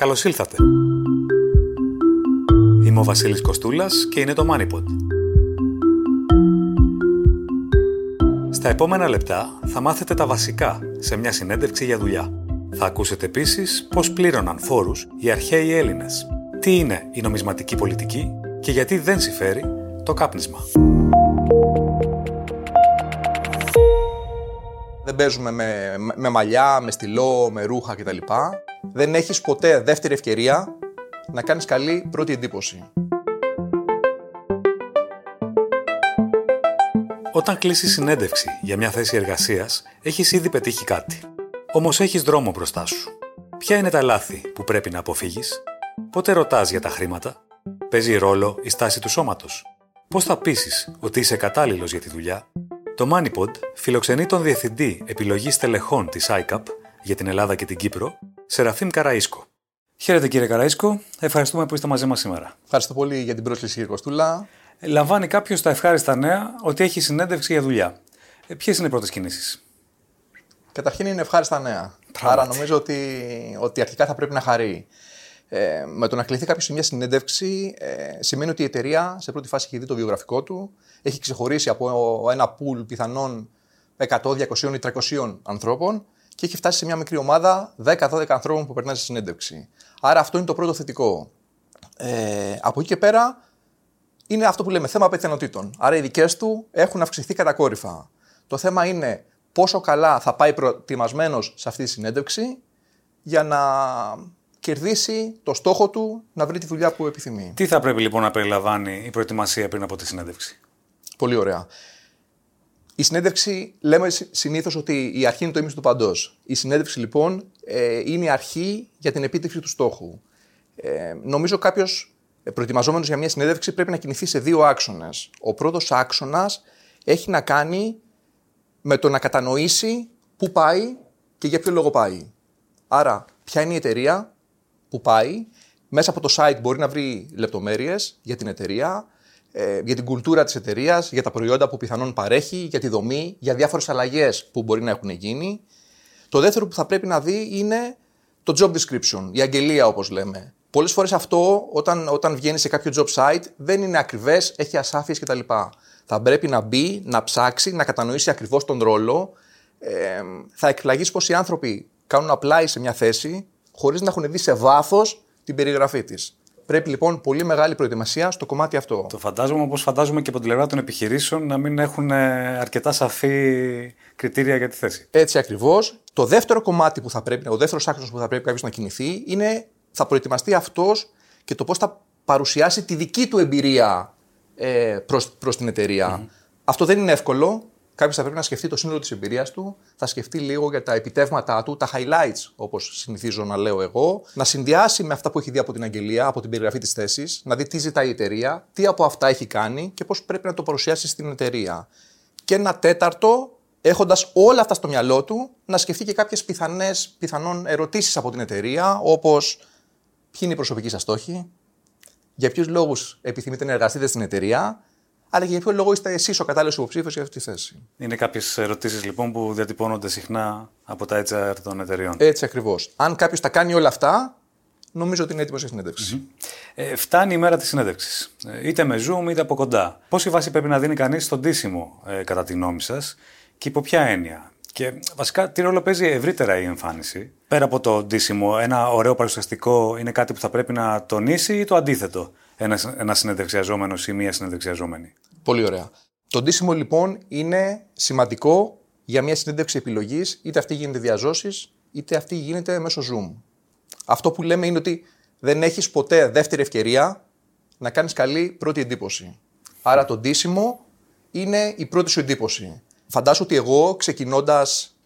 Καλώς ήλθατε. Είμαι ο Βασίλης Κοστούλας και είναι το MoneyPod. Στα επόμενα λεπτά θα μάθετε τα βασικά σε μια συνέντευξη για δουλειά. Θα ακούσετε επίσης πώς πλήρωναν φόρους οι αρχαίοι Έλληνες, τι είναι η νομισματική πολιτική και γιατί δεν συμφέρει το κάπνισμα. Δεν παίζουμε με, με μαλλιά, με στυλό, με ρούχα κτλ. Δεν έχεις ποτέ δεύτερη ευκαιρία να κάνεις καλή πρώτη εντύπωση. Όταν κλείσει συνέντευξη για μια θέση εργασίας, έχεις ήδη πετύχει κάτι. Όμως έχεις δρόμο μπροστά σου. Ποια είναι τα λάθη που πρέπει να αποφύγεις, πότε ρωτάς για τα χρήματα, παίζει ρόλο η στάση του σώματος, πώς θα πείσεις ότι είσαι κατάλληλος για τη δουλειά; Το MoneyPod φιλοξενεί τον Διευθυντή Επιλογής Τελεχών της ICAP για την Ελλάδα και την Κύπρο, Σεραφείμ Καραΐσκο. Χαίρετε κύριε Καραΐσκο, ευχαριστούμε που είστε μαζί μας σήμερα. Ευχαριστώ πολύ για την πρόσκληση, κύριε Κοστούλα. Λαμβάνει κάποιος τα ευχάριστα νέα ότι έχει συνέντευξη για δουλειά. Ε, Ποιες είναι οι πρώτες κινήσεις; Καταρχήν είναι ευχάριστα νέα. Πράγματι. Άρα νομίζω ότι, ότι αρχικά θα πρέπει να χαρεί. Ε, με το να κληθεί κάποιος σε μια συνέντευξη ε, σημαίνει ότι η εταιρεία σε πρώτη φάση έχει δει το βιογραφικό του, έχει ξεχωρίσει από ένα πουλ πιθανών 100, 200 ή 300 ανθρώπων και έχει φτάσει σε μια μικρή ομάδα 10-12 ανθρώπων που περνάει σε συνέντευξη. Άρα αυτό είναι το πρώτο θετικό. Ε, από εκεί και πέρα είναι αυτό που λέμε θέμα απαιτιανοτήτων. Άρα οι δικές του έχουν αυξηθεί κατακόρυφα. Το θέμα είναι πόσο καλά θα πάει προετοιμασμένος σε αυτή τη συνέντευξη για να κερδίσει το στόχο του να βρει τη δουλειά που επιθυμεί. Τι θα πρέπει λοιπόν να περιλαμβάνει η προετοιμασία πριν από τη συνέντευξη; Πολύ ωραία. Η συνέντευξη, λέμε συνήθως ότι η αρχή είναι το ίμιση του παντός. Η συνέντευξη λοιπόν ε, είναι η αρχή για την επίτευξη του στόχου. Ε, νομίζω κάποιος προετοιμαζόμενος για μια συνέντευξη πρέπει να κινηθεί σε δύο άξονες. Ο πρώτος άξονας έχει να κάνει με το να κατανοήσει πού πάει και για ποιο λόγο πάει. Άρα, ποια είναι η εταιρεία, πού πάει. Μέσα από το site μπορεί να βρει λεπτομέρειες για την εταιρεία, ε, για την κουλτούρα της εταιρείας, για τα προϊόντα που πιθανόν παρέχει, για τη δομή, για διάφορες αλλαγές που μπορεί να έχουν γίνει. Το δεύτερο που θα πρέπει να δει είναι το job description, η αγγελία όπως λέμε. Πολλές φορές αυτό όταν, όταν βγαίνει σε κάποιο job site δεν είναι ακριβές, έχει ασάφειες κτλ. Θα πρέπει να μπει, να ψάξει, να κατανοήσει ακριβώς τον ρόλο. Ε, θα εκπλαγείς πως οι άνθρωποι κάνουν apply σε μια θέση χωρίς να έχουν δει σε βάθος την περιγραφή της. Πρέπει λοιπόν πολύ μεγάλη προετοιμασία στο κομμάτι αυτό. Το φαντάζομαι όπως φαντάζομαι και από την πλευρά των επιχειρήσεων να μην έχουν ε, αρκετά σαφή κριτήρια για τη θέση. Έτσι ακριβώς. Το δεύτερο κομμάτι που θα πρέπει, ο δεύτερος άξονας που θα πρέπει κάποιος να κινηθεί είναι θα προετοιμαστεί αυτός και το πώς θα παρουσιάσει τη δική του εμπειρία ε, προς, την εταιρεια Αυτό δεν είναι εύκολο. Κάποιος θα πρέπει να σκεφτεί το σύνολο της εμπειρίας του, θα σκεφτεί λίγο για τα επιτεύγματά του, τα highlights, όπως συνηθίζω να λέω εγώ, να συνδυάσει με αυτά που έχει δει από την αγγελία, από την περιγραφή της θέσης, να δει τι ζητάει η εταιρεία, τι από αυτά έχει κάνει και πώς πρέπει να το παρουσιάσει στην εταιρεία. Και ένα τέταρτο, έχοντας όλα αυτά στο μυαλό του, να σκεφτεί και κάποιες πιθανόν ερωτήσεις από την εταιρεία, όπως ποιοι είναι οι προσωπικοί σας στόχοι, για ποιους λόγους επιθυμείτε να εργαστείτε στην εταιρεία, αλλά και για ποιο λόγο είστε εσείς ο κατάλληλος υποψήφιος για αυτή τη θέση; Είναι κάποιες ερωτήσεις λοιπόν που διατυπώνονται συχνά από τα HR των εταιρεών. Έτσι ακριβώς. Αν κάποιος τα κάνει όλα αυτά, νομίζω ότι είναι έτοιμος για συνέντευξη. Ε, φτάνει η μέρα της συνέντευξης. Ε, είτε με Zoom είτε από κοντά. Πόση βάση πρέπει να δίνει κανείς στον τίσιμο, ε, κατά τη γνώμη σας, και υπό ποια έννοια; Και βασικά, τι ρόλο παίζει ευρύτερα η εμφάνιση; Πέρα από το ντύσιμο, ένα ωραίο παρουσιαστικό είναι κάτι που θα πρέπει να τονίσει ή το αντίθετο; Ένας, ένας συνεντευξιαζόμενο ή μία συνεντευξιαζόμενη. Πολύ ωραία. Το ντύσιμο λοιπόν είναι σημαντικό για μια συνέντευξη επιλογής, είτε αυτή γίνεται διαζώσει, είτε αυτή γίνεται μέσω Zoom. Αυτό που λέμε είναι ότι δεν έχεις ποτέ δεύτερη ευκαιρία να κάνεις καλή πρώτη εντύπωση. Άρα το ντύσιμο είναι η πρώτη σου εντύπωση. Φαντάσου ότι εγώ ξεκινώντας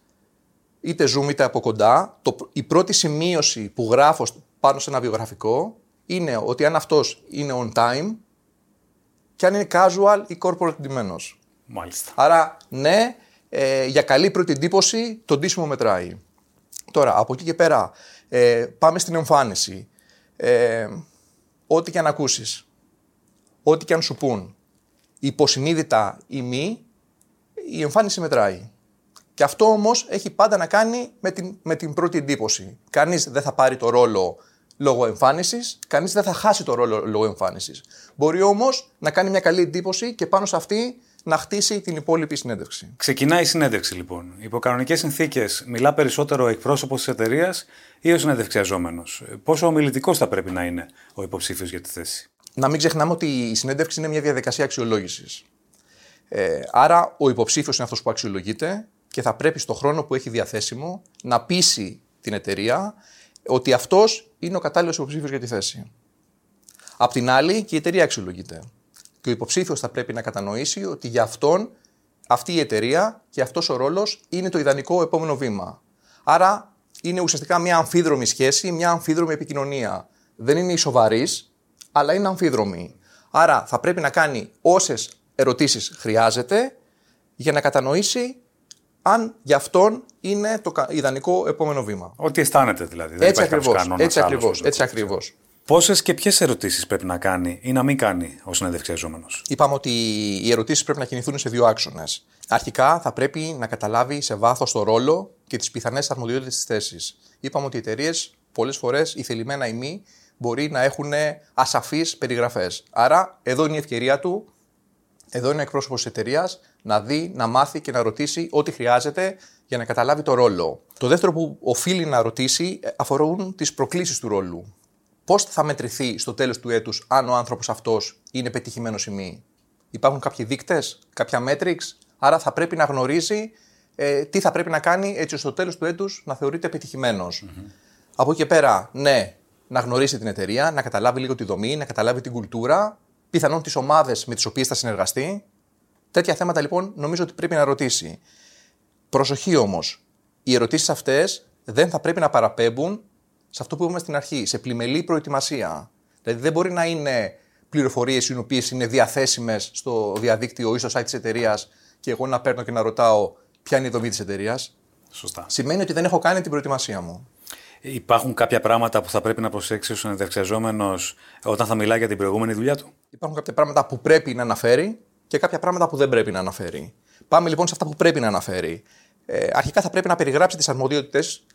είτε Zoom είτε από κοντά, το, η πρώτη σημείωση που γράφω πάνω σε ένα βιογραφικό είναι ότι αν αυτός είναι on time και αν είναι casual ή corporate ντυμένος. Μάλιστα. Άρα, ναι, ε, για καλή πρώτη εντύπωση το ντύσιμο μετράει. Τώρα, από εκεί και πέρα, ε, πάμε στην εμφάνιση. Ε, ό,τι και αν ακούσεις, ό,τι και αν σου πούν, υποσυνείδητα ή μη, η εμφάνιση μετράει. Και αυτό όμως έχει πάντα να κάνει με την, με την πρώτη εντύπωση. Κανείς δεν θα πάρει το ρόλο λόγω εμφάνισης, κανείς δεν θα χάσει το ρόλο λόγω εμφάνισης. Μπορεί όμως να κάνει μια καλή εντύπωση και πάνω σε αυτή να χτίσει την υπόλοιπη συνέντευξη. Ξεκινάει η συνέντευξη λοιπόν. Υπό κανονικές συνθήκες, μιλά περισσότερο ο εκπρόσωπος της εταιρείας ή ο συνέντευξιαζόμενο. Πόσο ομιλητικός θα πρέπει να είναι ο υποψήφιος για τη θέση; Να μην ξεχνάμε ότι η συνέντευξη είναι μια διαδικασία αξιολόγησης. Ε, άρα, ο υποψήφιος είναι αυτός που αξιολογείται και θα πρέπει στο χρόνο που έχει διαθέσιμο να πείσει την εταιρεία ότι αυτός είναι ο κατάλληλος υποψήφιος για τη θέση. Απ' την άλλη, και η εταιρεία αξιολογείται. Και ο υποψήφιος θα πρέπει να κατανοήσει ότι για αυτόν αυτή η εταιρεία και αυτός ο ρόλος είναι το ιδανικό επόμενο βήμα. Άρα είναι ουσιαστικά μια αμφίδρομη σχέση, μια αμφίδρομη επικοινωνία. Δεν είναι ισοβαρή, αλλά είναι αμφίδρομη. Άρα θα πρέπει να κάνει όσες ερωτήσεις χρειάζεται για να κατανοήσει αν για αυτόν είναι το ιδανικό επόμενο βήμα. Ό,τι αισθάνεται δηλαδή. Δεν έτσι ακριβώς. Έτσι ακριβώς. Έτσι ακριβώς. Πόσες και ποιες ερωτήσεις πρέπει να κάνει ή να μην κάνει ο συνεντευξιαζόμενο. Είπαμε ότι οι ερωτήσεις πρέπει να κινηθούν σε δύο άξονες. Αρχικά θα πρέπει να καταλάβει σε βάθος το ρόλο και τις πιθανές αρμοδιότητες της θέσης. Είπαμε ότι οι εταιρείες πολλές φορές, η θελημένα ή μη, μπορεί να έχουν ασαφείς περιγραφές. Άρα, εδώ είναι η ευκαιρία του, εδώ είναι ο εκπρόσωπος της εταιρείας, να δει, να μάθει και να ρωτήσει ό,τι χρειάζεται για να καταλάβει το ρόλο. Το δεύτερο που οφείλει να ρωτήσει αφορούν τις προκλήσεις του ρόλου. Πώς θα μετρηθεί στο τέλος του έτους αν ο άνθρωπος αυτός είναι πετυχημένος ή μη; Υπάρχουν κάποιοι δείκτες, κάποια metrics, άρα θα πρέπει να γνωρίζει ε, τι θα πρέπει να κάνει έτσι ώστε στο τέλος του έτους να θεωρείται Από εκεί και πέρα, ναι, να γνωρίσει την εταιρεία, να καταλάβει λίγο τη δομή, να καταλάβει την κουλτούρα, πιθανόν τις ομάδες με τις οποίες θα συνεργαστεί. Τέτοια θέματα λοιπόν νομίζω ότι πρέπει να ρωτήσει. Προσοχή όμως, οι ερωτήσεις αυτές δεν θα πρέπει να παραπέμπουν σε αυτό που είπαμε στην αρχή, σε πλημελή προετοιμασία. Δηλαδή δεν μπορεί να είναι πληροφορίες οι οποίες είναι διαθέσιμες στο διαδίκτυο ή στο site της εταιρείας και εγώ να παίρνω και να ρωτάω ποια είναι η δομή της εταιρείας. Σωστά. Σημαίνει ότι δεν έχω κάνει την προετοιμασία μου. Υπάρχουν κάποια πράγματα που θα πρέπει να προσέξει ο συνεντευξιαζόμενος όταν θα μιλάει για την προηγούμενη δουλειά του; Υπάρχουν κάποια πράγματα που πρέπει να αναφέρει και κάποια πράγματα που δεν πρέπει να αναφέρει. Πάμε λοιπόν σε αυτά που πρέπει να αναφέρει. Ε, αρχικά θα πρέπει να περιγράψει τις αρμοδιότητες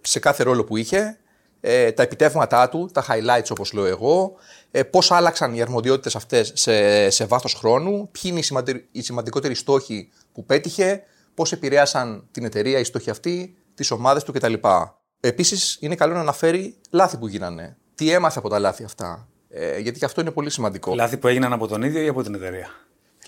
σε κάθε ρόλο που είχε, ε, τα επιτεύγματά του, τα highlights όπως λέω εγώ, ε, πώς άλλαξαν οι αρμοδιότητες αυτές σε, σε βάθος χρόνου, ποιοι είναι οι, οι σημαντικότεροι στόχοι που πέτυχε, πώς επηρέασαν την εταιρεία οι στόχοι αυτοί, τις ομάδες του κτλ. Επίσης είναι καλό να αναφέρει λάθη που γίνανε. Τι έμαθε από τα λάθη αυτά. Ε, γιατί και αυτό είναι πολύ σημαντικό. Λάθη που έγιναν από τον ίδιο ή από την εταιρεία;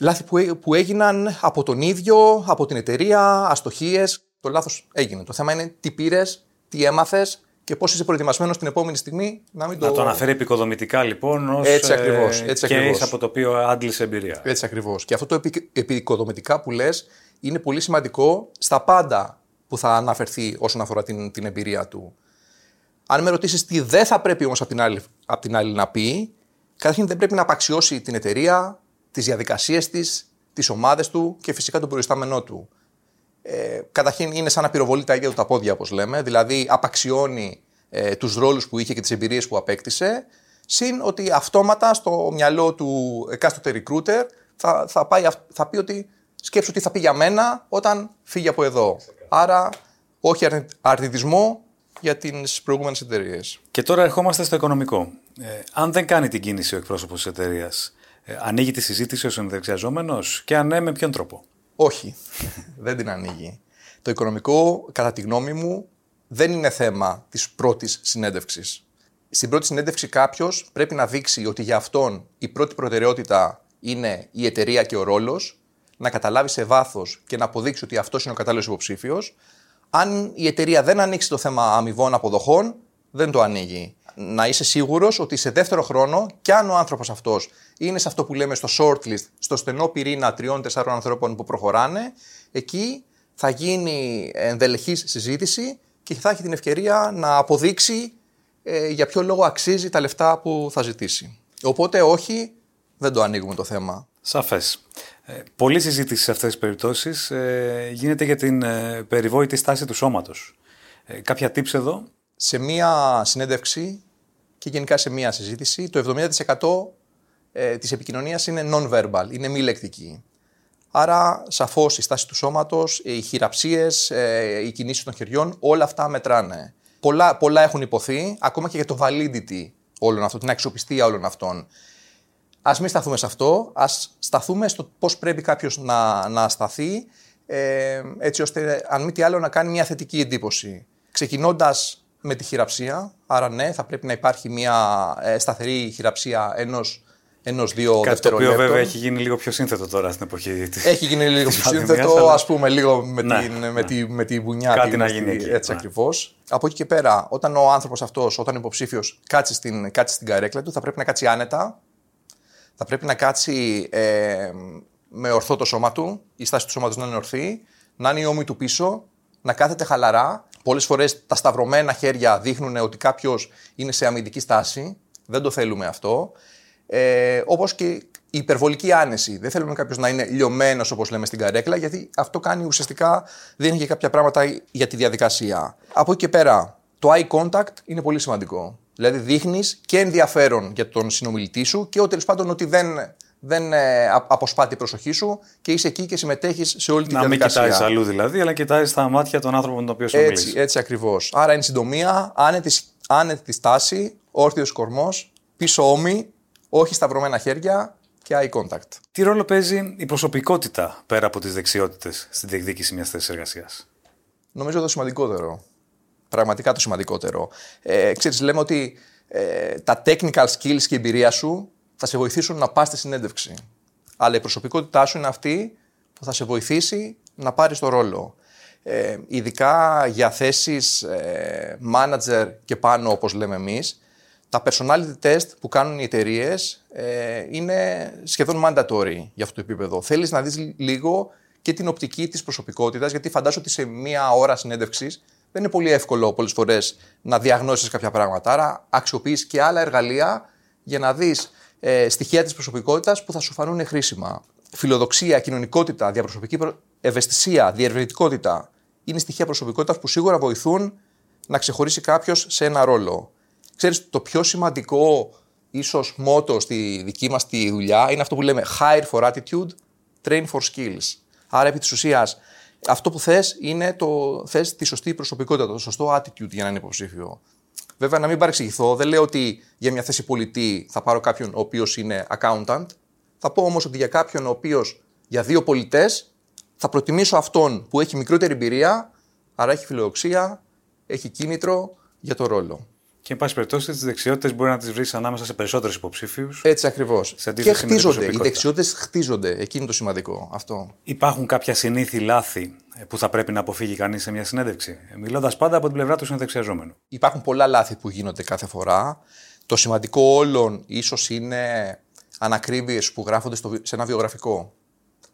Λάθη που, που έγιναν από τον ίδιο, από την εταιρεία, αστοχίες. Το λάθος έγινε. Το θέμα είναι τι πήρες, τι έμαθες και πώς είσαι προετοιμασμένος την επόμενη στιγμή να μην το. Να το αναφέρει επικοδομητικά λοιπόν ως έτσι ακριβώς, ε, έτσι ακριβώς. από το οποίο άντλησε εμπειρία. Έτσι ακριβώς. Και αυτό το επικοδομητικά που λες είναι πολύ σημαντικό στα πάντα που θα αναφερθεί όσον αφορά την, την εμπειρία του. Αν με ρωτήσεις τι δεν θα πρέπει όμως από, την άλλη, από την άλλη να πει, καταρχήν δεν πρέπει να απαξιώσει την εταιρεία, τις διαδικασίες της, τις ομάδες του και φυσικά τον προϊστάμενό του ε, καταρχήν είναι σαν να πυροβολεί τα ίδια του τα πόδια, όπως λέμε. Δηλαδή, απαξιώνει ε, τους ρόλους που είχε και τις εμπειρίες που απέκτησε. Συν ότι αυτόματα στο μυαλό του εκάστοτε recruiter θα, θα, πάει, θα πει ότι σκέψου τι θα πει για μένα όταν φύγει από εδώ. Άρα, όχι αρνητισμό για τις προηγούμενες εταιρείες. Και τώρα ερχόμαστε στο οικονομικό. Ε, αν δεν κάνει την κίνηση ο εκπρόσωπος της εταιρείας, ε, ανοίγει τη συζήτηση ο συνδεξιαζόμενο και αν ναι, με ποιον τρόπο; Όχι, δεν την ανοίγει. Το οικονομικό, κατά τη γνώμη μου, δεν είναι θέμα της πρώτης συνέντευξης. Στην πρώτη συνέντευξη κάποιος πρέπει να δείξει ότι για αυτόν η πρώτη προτεραιότητα είναι η εταιρεία και ο ρόλος, να καταλάβει σε βάθος και να αποδείξει ότι αυτός είναι ο κατάλληλος υποψήφιος. Αν η εταιρεία δεν ανοίξει το θέμα αμοιβών αποδοχών, δεν το ανοίγει. Να είσαι σίγουρος ότι σε δεύτερο χρόνο, κι αν ο άνθρωπος αυτός είναι σε αυτό που λέμε στο shortlist, στο στενό πυρήνα τριών-τεσσάρων ανθρώπων που προχωράνε, εκεί θα γίνει ενδελεχής συζήτηση και θα έχει την ευκαιρία να αποδείξει ε, για ποιο λόγο αξίζει τα λεφτά που θα ζητήσει. Οπότε όχι, δεν το ανοίγουμε το θέμα. Σαφές. Ε, πολλή συζήτηση σε αυτές τις περιπτώσεις ε, γίνεται για την ε, περιβόητη στάση του σώματος. Ε, κάποια tips εδώ; Σε μία συνέντευξη και γενικά σε μία συζήτηση, το 70% ε, της επικοινωνίας είναι non-verbal, είναι μη λεκτική. Άρα, σαφώς η στάση του σώματος, οι χειραψίες, ε, οι κινήσεις των χεριών, όλα αυτά μετράνε. πολλά, πολλά έχουν υποθεί, ακόμα και για το validity όλων αυτών, την αξιοπιστία όλων αυτών. Α μην σταθούμε σε αυτό, ας σταθούμε στο πώς πρέπει κάποιος να, να σταθεί, ε, έτσι ώστε αν μη τι άλλο να κάνει μια θετική εντύπωση. Ξεκινώντας με τη χειραψία, άρα ναι, θα πρέπει να υπάρχει μια ε, σταθερή χειραψία ενός ενό-δύο Κάτι το οποίο βέβαια έχει γίνει λίγο πιο σύνθετο τώρα στην εποχή της. Έχει γίνει λίγο πιο σύνθετο, αλλά... ας πούμε, λίγο με, ναι, την, ναι. με, τη, με τη βουνιά. Κάτι να γίνει εκεί. Έτσι ναι. ακριβώς. Από εκεί και πέρα, όταν ο άνθρωπος αυτός, όταν υποψήφιος κάτσει στην, κάτσει στην καρέκλα του, θα πρέπει να κάτσει άνετα. Θα πρέπει να κάτσει ε, με ορθό το σώμα του, η στάση του σώματος να είναι ορθή, να είναι η ώμη του πίσω, να κάθεται χαλαρά. Πολλές φορές τα σταυρωμένα χέρια δείχνουν ότι κάποιος είναι σε αμυντική στάση. Δεν το θέλουμε αυτό. Ε, Όπως και η υπερβολική άνεση. Δεν θέλουμε κάποιος να είναι λιωμένος, όπως λέμε στην καρέκλα, γιατί αυτό κάνει ουσιαστικά δίνει και κάποια πράγματα για τη διαδικασία. Από εκεί και πέρα, το eye contact είναι πολύ σημαντικό. Δηλαδή, δείχνεις και ενδιαφέρον για τον συνομιλητή σου και τέλος πάντων ότι δεν, δεν ε, αποσπά την προσοχή σου και είσαι εκεί και συμμετέχεις σε όλη τη να διαδικασία. Να μην κοιτάζει αλλού δηλαδή, αλλά κοιτάζει στα μάτια των άνθρωπων με τον οποίο σου Έτσι, έτσι ακριβώς. Άρα, είναι συντομία, άνετη, άνετη στάση, όρθιος κορμός, πίσω ώμη, όχι σταυρωμένα χέρια και eye contact. Τι ρόλο παίζει η προσωπικότητα πέρα από τις δεξιότητες στην διεκδίκηση μιας θέσης εργασίας; Νομίζω το σημαντικότερο. Πραγματικά το σημαντικότερο. Ε, ξέρεις, λέμε ότι ε, τα technical skills και η εμπειρία σου θα σε βοηθήσουν να πας στη συνέντευξη. Αλλά η προσωπικότητά σου είναι αυτή που θα σε βοηθήσει να πάρεις το ρόλο. Ε, ειδικά για θέσεις ε, manager και πάνω όπως λέμε εμείς, τα personality test που κάνουν οι εταιρείες ε, είναι σχεδόν mandatory για αυτό το επίπεδο. Θέλεις να δεις λίγο και την οπτική της προσωπικότητας, γιατί φαντάζομαι ότι σε μία ώρα συνέντευξης δεν είναι πολύ εύκολο πολλές φορές να διαγνώσεις κάποια πράγματα. Άρα, αξιοποιείς και άλλα εργαλεία για να δεις ε, στοιχεία της προσωπικότητας που θα σου φανούν χρήσιμα. Φιλοδοξία, κοινωνικότητα, διαπροσωπική ευαισθησία, διερευνητικότητα είναι στοιχεία προσωπικότητας που σίγουρα βοηθούν να ξεχωρίσει κάποιος σε ένα ρόλο. Ξέρεις, το πιο σημαντικό ίσως μότο στη δική μας τη δουλειά είναι αυτό που λέμε hire for attitude, train for skills. Άρα επί της ουσίας αυτό που θες είναι το, θες τη σωστή προσωπικότητα, το σωστό attitude για να είναι υποψήφιο. Βέβαια, να μην παρεξηγηθώ, δεν λέω ότι για μια θέση πολιτή θα πάρω κάποιον ο οποίος είναι accountant. Θα πω όμως ότι για κάποιον ο οποίος για δύο πολιτές θα προτιμήσω αυτόν που έχει μικρότερη εμπειρία, άρα έχει φιλοδοξία, έχει κίνητρο για το ρόλο. Και, εν πάση περιπτώσει, τις δεξιότητες μπορεί να τις βρεις ανάμεσα σε περισσότερους υποψήφιους. Έτσι ακριβώς. Και χτίζονται. Οι δεξιότητες χτίζονται. Εκεί είναι το σημαντικό. Αυτό. Υπάρχουν κάποια συνήθη λάθη που θα πρέπει να αποφύγει κανείς σε μια συνέντευξη. Μιλώντας πάντα από την πλευρά του συνδεξιαζόμενου. Υπάρχουν πολλά λάθη που γίνονται κάθε φορά. Το σημαντικό όλων ίσως είναι ανακρίβειες που γράφονται στο, σε ένα βιογραφικό.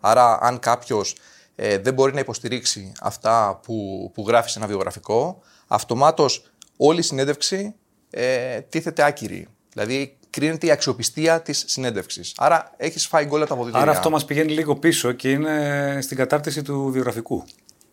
Άρα, αν κάποιος ε, δεν μπορεί να υποστηρίξει αυτά που, που γράφει σε ένα βιογραφικό, αυτομάτως όλη η συνέντευξη ε, τίθεται άκυρη. Δηλαδή κρίνεται η αξιοπιστία της συνέντευξης. Άρα έχεις φάει γκολ τα αποδητήρια. Άρα αυτό μας πηγαίνει λίγο πίσω και είναι στην κατάρτιση του βιογραφικού.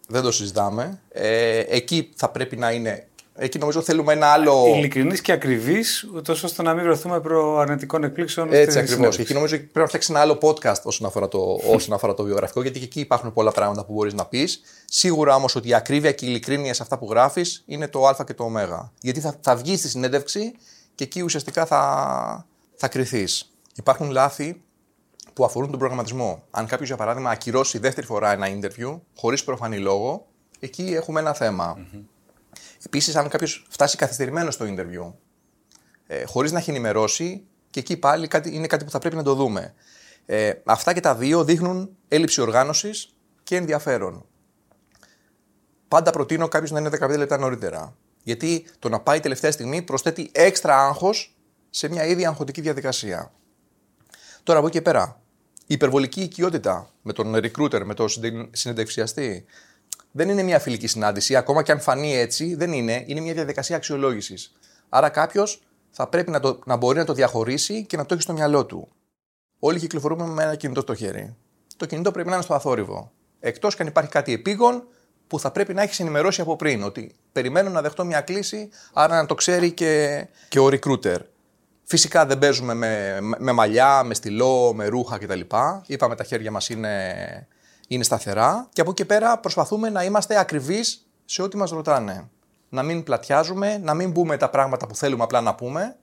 Δεν το συζητάμε. Ε, εκεί θα πρέπει να είναι Εκεί νομίζω θέλουμε ένα άλλο. Ειλικρινής και ακριβής, ούτως ώστε να μην βρεθούμε προ αρνητικών εκπλήξεων. Έτσι ακριβώς. Εκεί νομίζω πρέπει να φτιάξει ένα άλλο podcast όσον αφορά, το, όσον αφορά το βιογραφικό, γιατί και εκεί υπάρχουν πολλά πράγματα που μπορείς να πεις. Σίγουρα όμως ότι η ακρίβεια και η ειλικρίνεια σε αυτά που γράφεις είναι το Α και το Ω. Γιατί θα, θα βγεις στη συνέντευξη και εκεί ουσιαστικά θα, θα κρυθείς. Υπάρχουν λάθη που αφορούν τον προγραμματισμό. Αν κάποιος, για παράδειγμα, ακυρώσει δεύτερη φορά ένα interview χωρίς προφανή λόγο, εκεί έχουμε ένα θέμα. Mm-hmm. Επίσης, αν κάποιος φτάσει καθυστερημένος στο interview, ε, χωρίς να έχει ενημερώσει, και εκεί πάλι κάτι, είναι κάτι που θα πρέπει να το δούμε. Ε, αυτά και τα δύο δείχνουν έλλειψη οργάνωσης και ενδιαφέρον. Πάντα προτείνω κάποιος να είναι 15 λεπτά νωρίτερα. Γιατί το να πάει τελευταία στιγμή προσθέτει έξτρα άγχος σε μια ήδη αγχωτική διαδικασία. Τώρα από εκεί και πέρα, η υπερβολική οικειότητα με τον recruiter, με τον συνεντευξιαστή, δεν είναι μια φιλική συνάντηση, ακόμα και αν φανεί έτσι, δεν είναι. Είναι μια διαδικασία αξιολόγησης. Άρα κάποιος θα πρέπει να, το, να μπορεί να το διαχωρίσει και να το έχει στο μυαλό του. Όλοι κυκλοφορούμε με ένα κινητό στο χέρι. Το κινητό πρέπει να είναι στο αθόρυβο. Εκτός και αν υπάρχει κάτι επίγον που θα πρέπει να έχεις ενημερώσει από πριν. Ότι περιμένω να δεχτώ μια κλίση, άρα να το ξέρει και, και ο recruiter. Φυσικά δεν παίζουμε με, με μαλλιά, με στυλό, με ρούχα κτλ. Είπαμε τα χέρια μας είναι είναι σταθερά και από εκεί και πέρα προσπαθούμε να είμαστε ακριβείς σε ό,τι μας ρωτάνε. να μην πλατιάζουμε, να μην πούμε τα πράγματα που θέλουμε απλά να πούμε,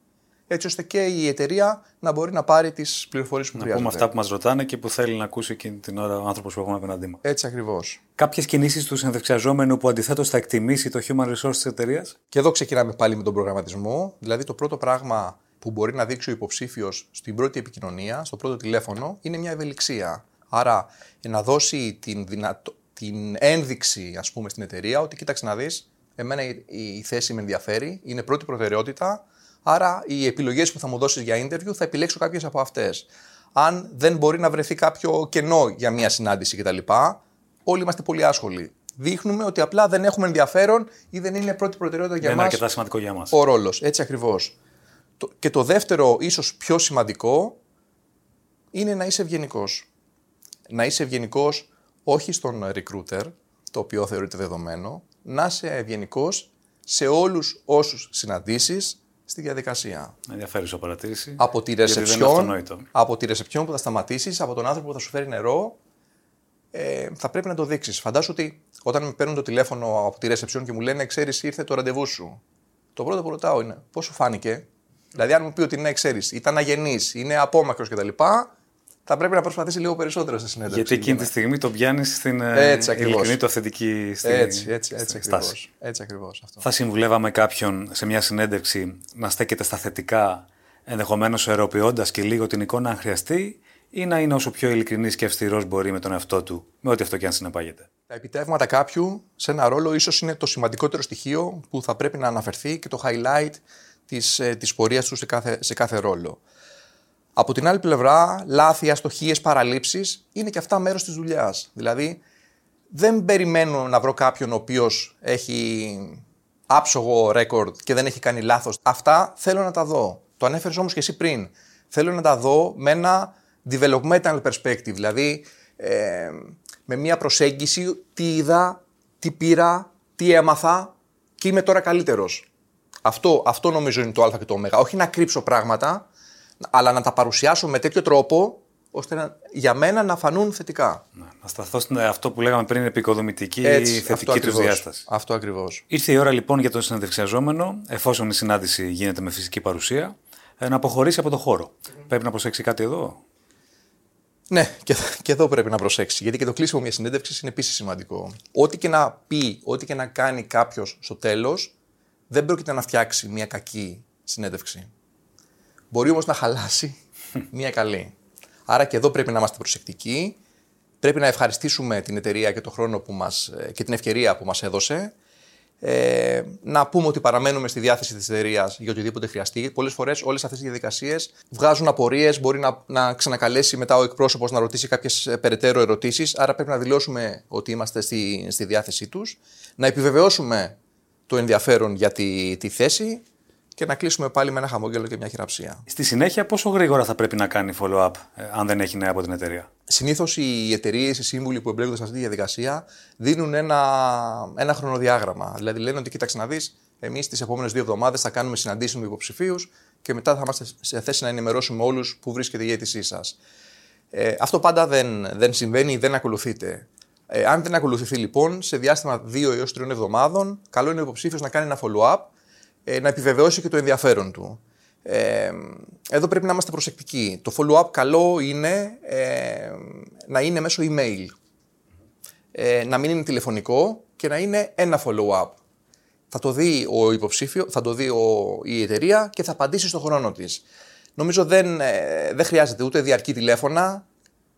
έτσι ώστε και η εταιρεία να μπορεί να πάρει τις πληροφορίες που να χρειάζεται. πούμε αυτά που μας ρωτάνε και που θέλει να ακούσει εκείνη την ώρα ο άνθρωπος που έχουμε απέναντί μας. Έτσι ακριβώς. Κάποιες κινήσεις του συνδεξιαζόμενου που αντιθέτως θα εκτιμήσει το human resource της εταιρείας; Και εδώ ξεκινάμε πάλι με τον προγραμματισμό. Δηλαδή, το πρώτο πράγμα που μπορεί να δείξει ο υποψήφιος στην πρώτη επικοινωνία, στο πρώτο τηλέφωνο, είναι μια ευελιξία. Άρα, να δώσει την, δυνατο... την ένδειξη, ας πούμε, στην εταιρεία ότι κοίταξε να δεις, εμένα η, η θέση με ενδιαφέρει, είναι πρώτη προτεραιότητα. Άρα, οι επιλογές που θα μου δώσεις για interview θα επιλέξω κάποιες από αυτές. Αν δεν μπορεί να βρεθεί κάποιο κενό για μια συνάντηση κτλ., όλοι είμαστε πολύ άσχολοι. Δείχνουμε ότι απλά δεν έχουμε ενδιαφέρον ή δεν είναι πρώτη προτεραιότητα για Δεν είναι μας αρκετά σημαντικό για μας. ο ρόλος. Έτσι ακριβώς. Και το δεύτερο, ίσως πιο σημαντικό, είναι να είσαι ευγενικός. Να είσαι ευγενικός όχι στον recruiter, το οποίο θεωρείται δεδομένο, να είσαι ευγενικός σε όλους όσους συναντήσεις στη διαδικασία. Ενδιαφέρουσα παρατήρηση. Από τη γιατί δεν είναι ρεσεψιόν, αυτονόητο. από τη ρεσεψιόν που θα σταματήσεις, από τον άνθρωπο που θα σου φέρει νερό, ε, θα πρέπει να το δείξεις. Φαντάσου ότι όταν με παίρνουν το τηλέφωνο από τη ρεσεψιόν και μου λένε Ξέρεις, ήρθε το ραντεβού σου. Το πρώτο που ρωτάω είναι πώς σου φάνηκε; Δηλαδή, αν μου πει ότι ναι, ξέρεις, ήταν αγενής, είναι απόμακρος κτλ., θα πρέπει να προσπαθήσει λίγο περισσότερο στη συνέντευξη. Γιατί εκείνη τη στιγμή το πιάνει στην ε, Έτσι ακριβώς. ειλικρινή του αυθεντική στη, Έτσι, έτσι, έτσι στη ακριβώς. στάση. Έτσι ακριβώς αυτό. Θα συμβουλεύαμε κάποιον σε μια συνέντευξη να στέκεται στα θετικά, ενδεχομένως αεροποιώντα και λίγο την εικόνα αν χρειαστεί, ή να είναι όσο πιο ειλικρινής και αυστηρός μπορεί με τον εαυτό του, με ό,τι αυτό και αν συνεπάγεται. Τα επιτεύγματα κάποιου σε ένα ρόλο ίσως είναι το σημαντικότερο στοιχείο που θα πρέπει να αναφερθεί και το highlight της, ε, της πορείας του σε κάθε, σε κάθε ρόλο. Από την άλλη πλευρά, λάθη, αστοχίες, παραλήψεις είναι και αυτά μέρος της δουλειάς. Δηλαδή, δεν περιμένω να βρω κάποιον ο οποίος έχει άψογο ρέκορντ και δεν έχει κάνει λάθος. Αυτά θέλω να τα δω. Το ανέφερες όμως και εσύ πριν. Θέλω να τα δω με ένα developmental perspective, δηλαδή ε, με μια προσέγγιση τι είδα, τι πήρα, τι έμαθα και είμαι τώρα καλύτερος. Αυτό, αυτό νομίζω είναι το α και το ω. Όχι να κρύψω πράγματα, αλλά να τα παρουσιάσω με τέτοιο τρόπο ώστε να, για μένα να φανούν θετικά. Να, να σταθώ στην αυτό που λέγαμε πριν, επικοδομητική Έτσι, θετική αυτό του ακριβώς. διάσταση. Αυτό ακριβώς. Ήρθε η ώρα λοιπόν για τον συνεντευξιαζόμενο, εφόσον η συνάντηση γίνεται με φυσική παρουσία, ε, να αποχωρήσει από το χώρο. Πρέπει να προσέξει κάτι εδώ; Ναι, και, και εδώ πρέπει να προσέξει. Γιατί και το κλείσιμο μιας συνέντευξης είναι επίσης σημαντικό. Ό,τι και να πει, ό,τι και να κάνει κάποιος στο τέλος, δεν πρόκειται να φτιάξει μια κακή συνέντευξη. Μπορεί όμως να χαλάσει μια καλή. Άρα και εδώ πρέπει να είμαστε προσεκτικοί. Πρέπει να ευχαριστήσουμε την εταιρεία και τον χρόνο που μας, και την ευκαιρία που μας έδωσε. Ε, να πούμε ότι παραμένουμε στη διάθεση της εταιρείας για οτιδήποτε χρειαστεί. Πολλές φορές όλες αυτές οι διαδικασίες βγάζουν απορίες, μπορεί να, να ξανακαλέσει μετά ο εκπρόσωπος να ρωτήσει κάποιες ε, περαιτέρω ερωτήσεις, άρα πρέπει να δηλώσουμε ότι είμαστε στη, στη διάθεσή τους, να επιβεβαιώσουμε το ενδιαφέρον για τη, τη θέση και να κλείσουμε πάλι με ένα χαμόγελο και μια χειραψία. Στη συνέχεια, πόσο γρήγορα θα πρέπει να κάνει follow-up, ε, αν δεν έχει νέα από την εταιρεία; Συνήθως οι εταιρείες, οι σύμβουλοι που εμπλέκονται σε αυτή τη διαδικασία δίνουν ένα, ένα χρονοδιάγραμμα. Δηλαδή λένε ότι κοίταξε να δεις, εμείς τις επόμενες δύο εβδομάδες θα κάνουμε συναντήσεις με υποψηφίους και μετά θα είμαστε σε θέση να ενημερώσουμε όλους που βρίσκεται η αίτησή σας. Ε, αυτό πάντα δεν, δεν συμβαίνει, δεν ακολουθείται. Ε, αν δεν ακολουθηθεί λοιπόν, σε διάστημα 2 έως 3 εβδομάδων, καλό είναι ο υποψήφιος να κάνει ένα follow-up, ε, να επιβεβαιώσει και το ενδιαφέρον του. Ε, εδώ πρέπει να είμαστε προσεκτικοί. Το follow-up καλό είναι ε, να είναι μέσω email. Ε, να μην είναι τηλεφωνικό και να είναι ένα follow-up. Θα το δει ο υποψήφιο, θα το δει ο, η εταιρεία και θα απαντήσει στον χρόνο της. Νομίζω δεν, ε, δεν χρειάζεται ούτε διαρκή τηλέφωνα.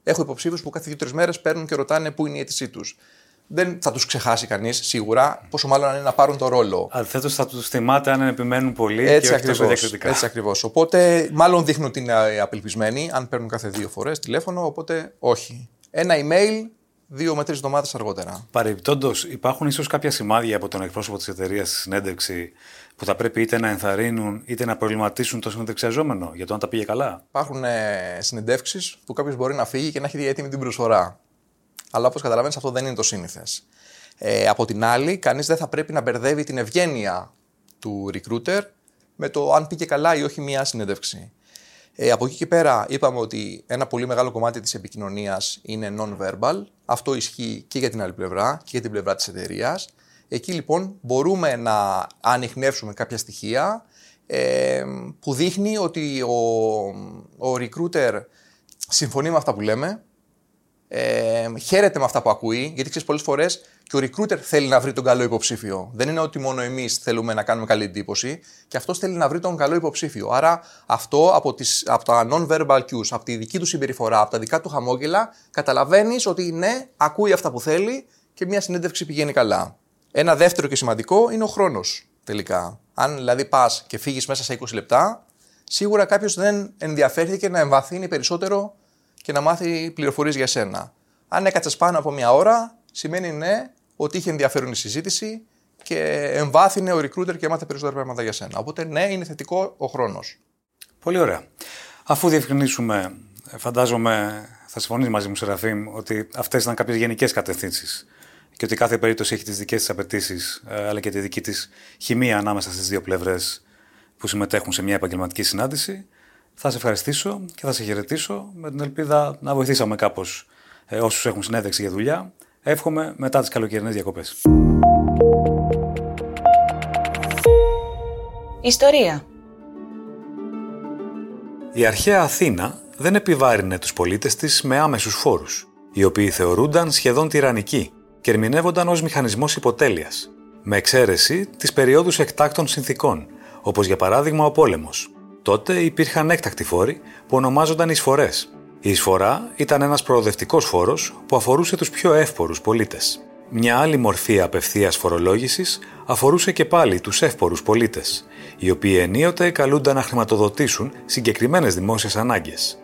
Έχω υποψήφιους που κάθε δύο-τρεις μέρες παίρνουν και ρωτάνε πού είναι η αίτησή τους. Δεν θα τους ξεχάσει κανείς σίγουρα, πόσο μάλλον αν είναι να πάρουν το ρόλο. Αντιθέτω, θα τους θυμάται αν επιμένουν πολύ Έτσι και όχι τόσο ακριβώς, διακριτικά. έτσι ακριβώς. Οπότε, μάλλον δείχνουν ότι είναι απελπισμένοι, αν παίρνουν κάθε δύο φορές τηλέφωνο, οπότε όχι. Ένα email, δύο με τρεις εβδομάδες αργότερα. Παρεμπιπτόντως, υπάρχουν ίσως κάποια σημάδια από τον εκπρόσωπο της εταιρείας στη συνέντευξη που θα πρέπει είτε να ενθαρρύνουν είτε να προβληματίσουν το συνεντευξιαζόμενο για το αν τα πήγε καλά; Υπάρχουν ε, συνεντεύξεις που κάποιος μπορεί να φύγει και να έχει δει έτοιμη την προσφορά. Αλλά όπως καταλαβαίνεις, αυτό δεν είναι το σύνηθες. Ε, από την άλλη, κανείς δεν θα πρέπει να μπερδεύει την ευγένεια του recruiter με το αν πήγε καλά ή όχι μια συνέντευξη. Ε, από εκεί και πέρα είπαμε ότι ένα πολύ μεγάλο κομμάτι της επικοινωνίας είναι non-verbal. Αυτό ισχύει και για την άλλη πλευρά και για την πλευρά της εταιρείας. Εκεί λοιπόν μπορούμε να ανοιχνεύσουμε κάποια στοιχεία ε, που δείχνει ότι ο, ο recruiter συμφωνεί με αυτά που λέμε, ε, χαίρεται με αυτά που ακούει, γιατί ξέρεις πολλές φορές και ο recruiter θέλει να βρει τον καλό υποψήφιο. Δεν είναι ότι μόνο εμείς θέλουμε να κάνουμε καλή εντύπωση, και αυτός θέλει να βρει τον καλό υποψήφιο. Άρα αυτό από, τις, από τα non-verbal cues, από τη δική του συμπεριφορά, από τα δικά του χαμόγελα, καταλαβαίνεις ότι ναι, ακούει αυτά που θέλει και μια συνέντευξη πηγαίνει καλά. Ένα δεύτερο και σημαντικό είναι ο χρόνος τελικά. Αν δηλαδή πας και φύγεις μέσα σε 20 λεπτά, σίγουρα κάποιος δεν ενδιαφέρθηκε να εμβαθύνει περισσότερο και να μάθει πληροφορίες για σένα. Αν έκατσες πάνω από μια ώρα, σημαίνει ναι ότι είχε ενδιαφέρον η συζήτηση και εμβάθυνε ο recruiter και έμαθε περισσότερα πράγματα για σένα. Οπότε ναι, είναι θετικό ο χρόνος. Πολύ ωραία. Αφού διευκρινίσουμε, φαντάζομαι θα συμφωνήσει μαζί μου, Σεραφείμ, ότι αυτές ήταν κάποιες γενικές κατευθύνσεις και ότι κάθε περίπτωση έχει τις δικές της απαιτήσεις, ε, αλλά και τη δική της χημεία ανάμεσα στις δύο πλευρές που συμμετέχουν σε μια επαγγελματική συνάντηση. Θα σε ευχαριστήσω και θα σε χαιρετήσω με την ελπίδα να βοηθήσαμε κάπως ε, όσους έχουν συνέντευξη για δουλειά. Εύχομαι μετά τις καλοκαιρινές διακοπές. Ιστορία Η αρχαία Αθήνα δεν επιβάρυνε τους πολίτες της με άμεσους φόρους, οι οποίοι θεωρούνταν σχεδόν τυραννικοί και ερμηνεύονταν ως μηχανισμός υποτέλειας, με εξαίρεση τις περιόδους εκτάκτων συνθήκων, όπως για παράδειγμα ο πόλεμος. Τότε υπήρχαν έκτακτοι φόροι που ονομάζονταν εισφορές. Η εισφορά ήταν ένας προοδευτικός φόρος που αφορούσε τους πιο εύπορους πολίτες. Μια άλλη μορφή απευθείας φορολόγησης αφορούσε και πάλι τους εύπορους πολίτες, οι οποίοι ενίοτε καλούνταν να χρηματοδοτήσουν συγκεκριμένες δημόσιες ανάγκες.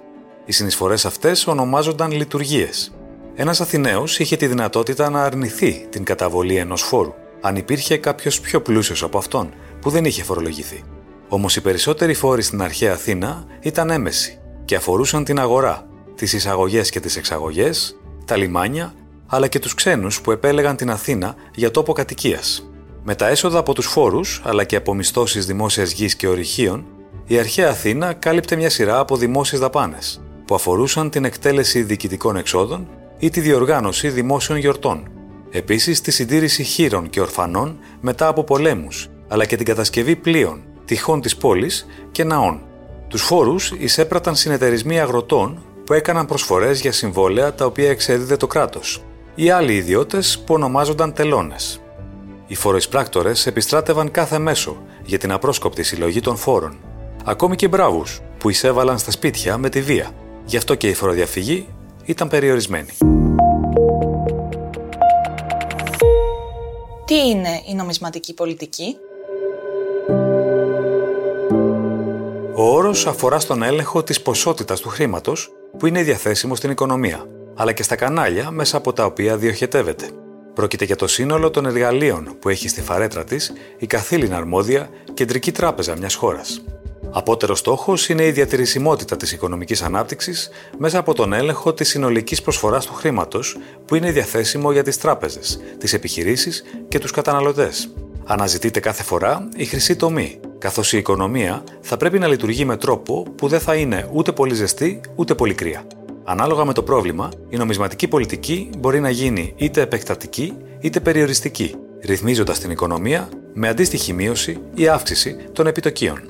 Οι συνεισφορές αυτές ονομάζονταν λειτουργίες ένας Αθηναίος είχε τη δυνατότητα να αρνηθεί την καταβολή ενός φόρου, αν υπήρχε κάποιος πιο πλούσιος από αυτόν, που δεν είχε φορολογηθεί. Όμως οι περισσότεροι φόροι στην αρχαία Αθήνα ήταν έμεση και αφορούσαν την αγορά, τις εισαγωγές και τις εξαγωγές, τα λιμάνια, αλλά και τους ξένους που επέλεγαν την Αθήνα για τόπο κατοικίας. Με τα έσοδα από τους φόρους, αλλά και από μισθώσεις δημόσιας γης και ορυχείων, η αρχαία Αθήνα κάλυπτε μια σειρά από δημόσιες δαπάνες, που αφορούσαν την εκτέλεση διοικητικών εξόδων ή τη διοργάνωση δημόσιων γιορτών. Επίσης, τη συντήρηση χείρων και ορφανών μετά από πολέμους, αλλά και την κατασκευή πλοίων, τυχών της πόλης και ναών. Τους φόρους εισέπραταν συνεταιρισμοί αγροτών που έκαναν προσφορές για συμβόλαια τα οποία εξέδιδε το κράτος, ή άλλοι ιδιώτες που ονομάζονταν τελώνες. Οι φοροεισπράκτορε επιστράτευαν κάθε μέσο για την απρόσκοπτη συλλογή των φόρων, ακόμη και μπράβους που εισέβαλαν στα σπίτια με τη βία. Γι' αυτό και η φοροδιαφυγή ήταν περιορισμένη. Τι είναι η νομισματική πολιτική; Ο όρος αφορά στον έλεγχο της ποσότητας του χρήματος που είναι διαθέσιμο στην οικονομία, αλλά και στα κανάλια μέσα από τα οποία διοχετεύεται. Πρόκειται για το σύνολο των εργαλείων που έχει στη φαρέτρα της η καθήλυνα αρμόδια κεντρική τράπεζα μιας χώρας. Απότερο στόχος είναι η διατηρησιμότητα της οικονομικής ανάπτυξης μέσα από τον έλεγχο της συνολικής προσφοράς του χρήματος που είναι διαθέσιμο για τις τράπεζες, τις επιχειρήσεις και τους καταναλωτές. Αναζητείται κάθε φορά η χρυσή τομή, καθώς η οικονομία θα πρέπει να λειτουργεί με τρόπο που δεν θα είναι ούτε πολύ ζεστή ούτε πολύ κρύα. Ανάλογα με το πρόβλημα, η νομισματική πολιτική μπορεί να γίνει είτε επεκτατική είτε περιοριστική, ρυθμίζοντας την οικονομία με αντίστοιχη μείωση ή αύξηση των επιτοκίων.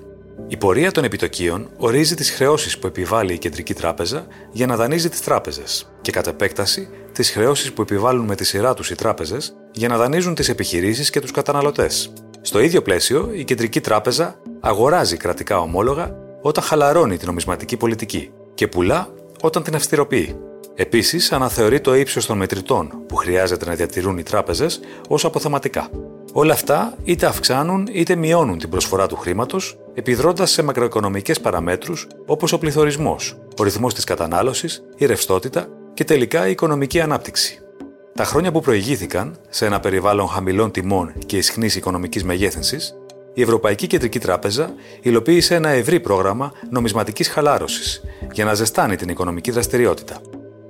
Η πορεία των επιτοκίων ορίζει τις χρεώσεις που επιβάλλει η Κεντρική Τράπεζα για να δανείζει τις τράπεζες και κατ' επέκταση τις χρεώσεις που επιβάλλουν με τη σειρά τους οι τράπεζες για να δανείζουν τις επιχειρήσεις και τους καταναλωτές. Στο ίδιο πλαίσιο, η Κεντρική Τράπεζα αγοράζει κρατικά ομόλογα όταν χαλαρώνει την νομισματική πολιτική και πουλά όταν την αυστηροποιεί. Επίσης, αναθεωρεί το ύψος των μετρητών που χρειάζεται να διατηρούν οι τράπεζες ως αποθεματικά. Όλα αυτά είτε αυξάνουν είτε μειώνουν την προσφορά του χρήματος, επιδρώντας σε μακροοικονομικές παραμέτρους όπως ο πληθωρισμός, ο ρυθμός της κατανάλωσης, η ρευστότητα και τελικά η οικονομική ανάπτυξη. Τα χρόνια που προηγήθηκαν, σε ένα περιβάλλον χαμηλών τιμών και ισχνής οικονομικής μεγέθυνσης, η Ευρωπαϊκή Κεντρική Τράπεζα υλοποίησε ένα ευρύ πρόγραμμα νομισματικής χαλάρωσης για να ζεστάνει την οικονομική δραστηριότητα.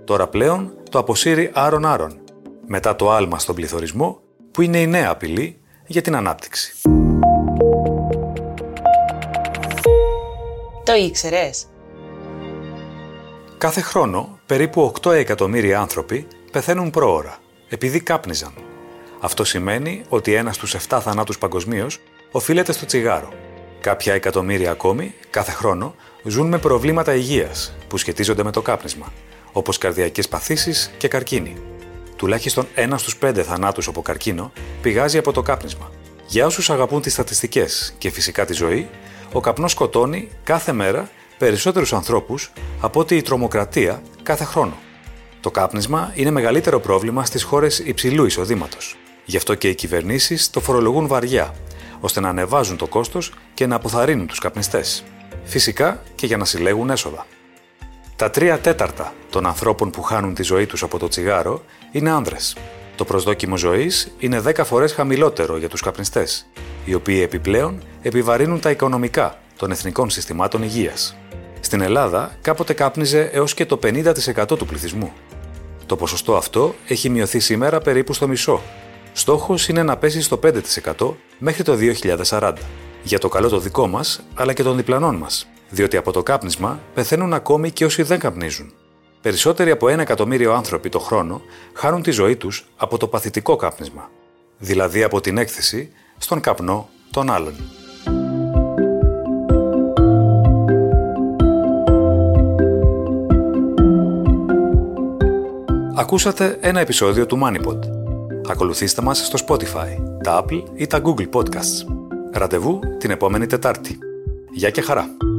Τώρα πλέον το αποσύρει άρον-άρον, μετά το άλμα στον πληθωρισμό που είναι η νέα απειλή για την ανάπτυξη. Το ήξερες; Κάθε χρόνο, περίπου 8 εκατομμύρια άνθρωποι πεθαίνουν πρόωρα, επειδή κάπνιζαν. Αυτό σημαίνει ότι ένας στους 7 θανάτους παγκοσμίως οφείλεται στο τσιγάρο. Κάποια εκατομμύρια ακόμη, κάθε χρόνο, ζουν με προβλήματα υγείας που σχετίζονται με το κάπνισμα, όπως καρδιακές παθήσεις και καρκίνη. Τουλάχιστον ένας στους 5 θανάτους από καρκίνο πηγάζει από το κάπνισμα. Για όσους αγαπούν τις στατιστικές και φυσικά τη ζωή, ο καπνός σκοτώνει κάθε μέρα περισσότερους ανθρώπους από ότι η τρομοκρατία κάθε χρόνο. Το κάπνισμα είναι μεγαλύτερο πρόβλημα στις χώρες υψηλού εισοδήματος. Γι' αυτό και οι κυβερνήσεις το φορολογούν βαριά, ώστε να ανεβάζουν το κόστος και να αποθαρρύνουν τους καπνιστές. Φυσικά και για να συλλέγουν έσοδα. Τα τρία τέταρτα των ανθρώπων που χάνουν τη ζωή τους από το τσιγάρο είναι άνδρες. Το προσδόκιμο ζωής είναι 10 φορές χαμηλότερο για τους καπνιστές, οι οποίοι επιπλέον επιβαρύνουν τα οικονομικά των εθνικών συστημάτων υγείας. Στην Ελλάδα κάποτε κάπνιζε έως και το 50% του πληθυσμού. Το ποσοστό αυτό έχει μειωθεί σήμερα περίπου στο μισό. Στόχος είναι να πέσει στο 5% μέχρι το 2040. Για το καλό το δικό μας, αλλά και των διπλανών μας. Διότι από το κάπνισμα πεθαίνουν ακόμη και όσοι δεν καπνίζουν. Περισσότεροι από ένα εκατομμύριο άνθρωποι το χρόνο χάνουν τη ζωή τους από το παθητικό κάπνισμα. Δηλαδή από την έκθεση στον καπνό των άλλων. Ακούσατε ένα επεισόδιο του MoneyPod. Ακολουθήστε μας στο Spotify, τα Apple ή τα Google Podcasts. Ραντεβού την επόμενη Τετάρτη. Γεια και χαρά!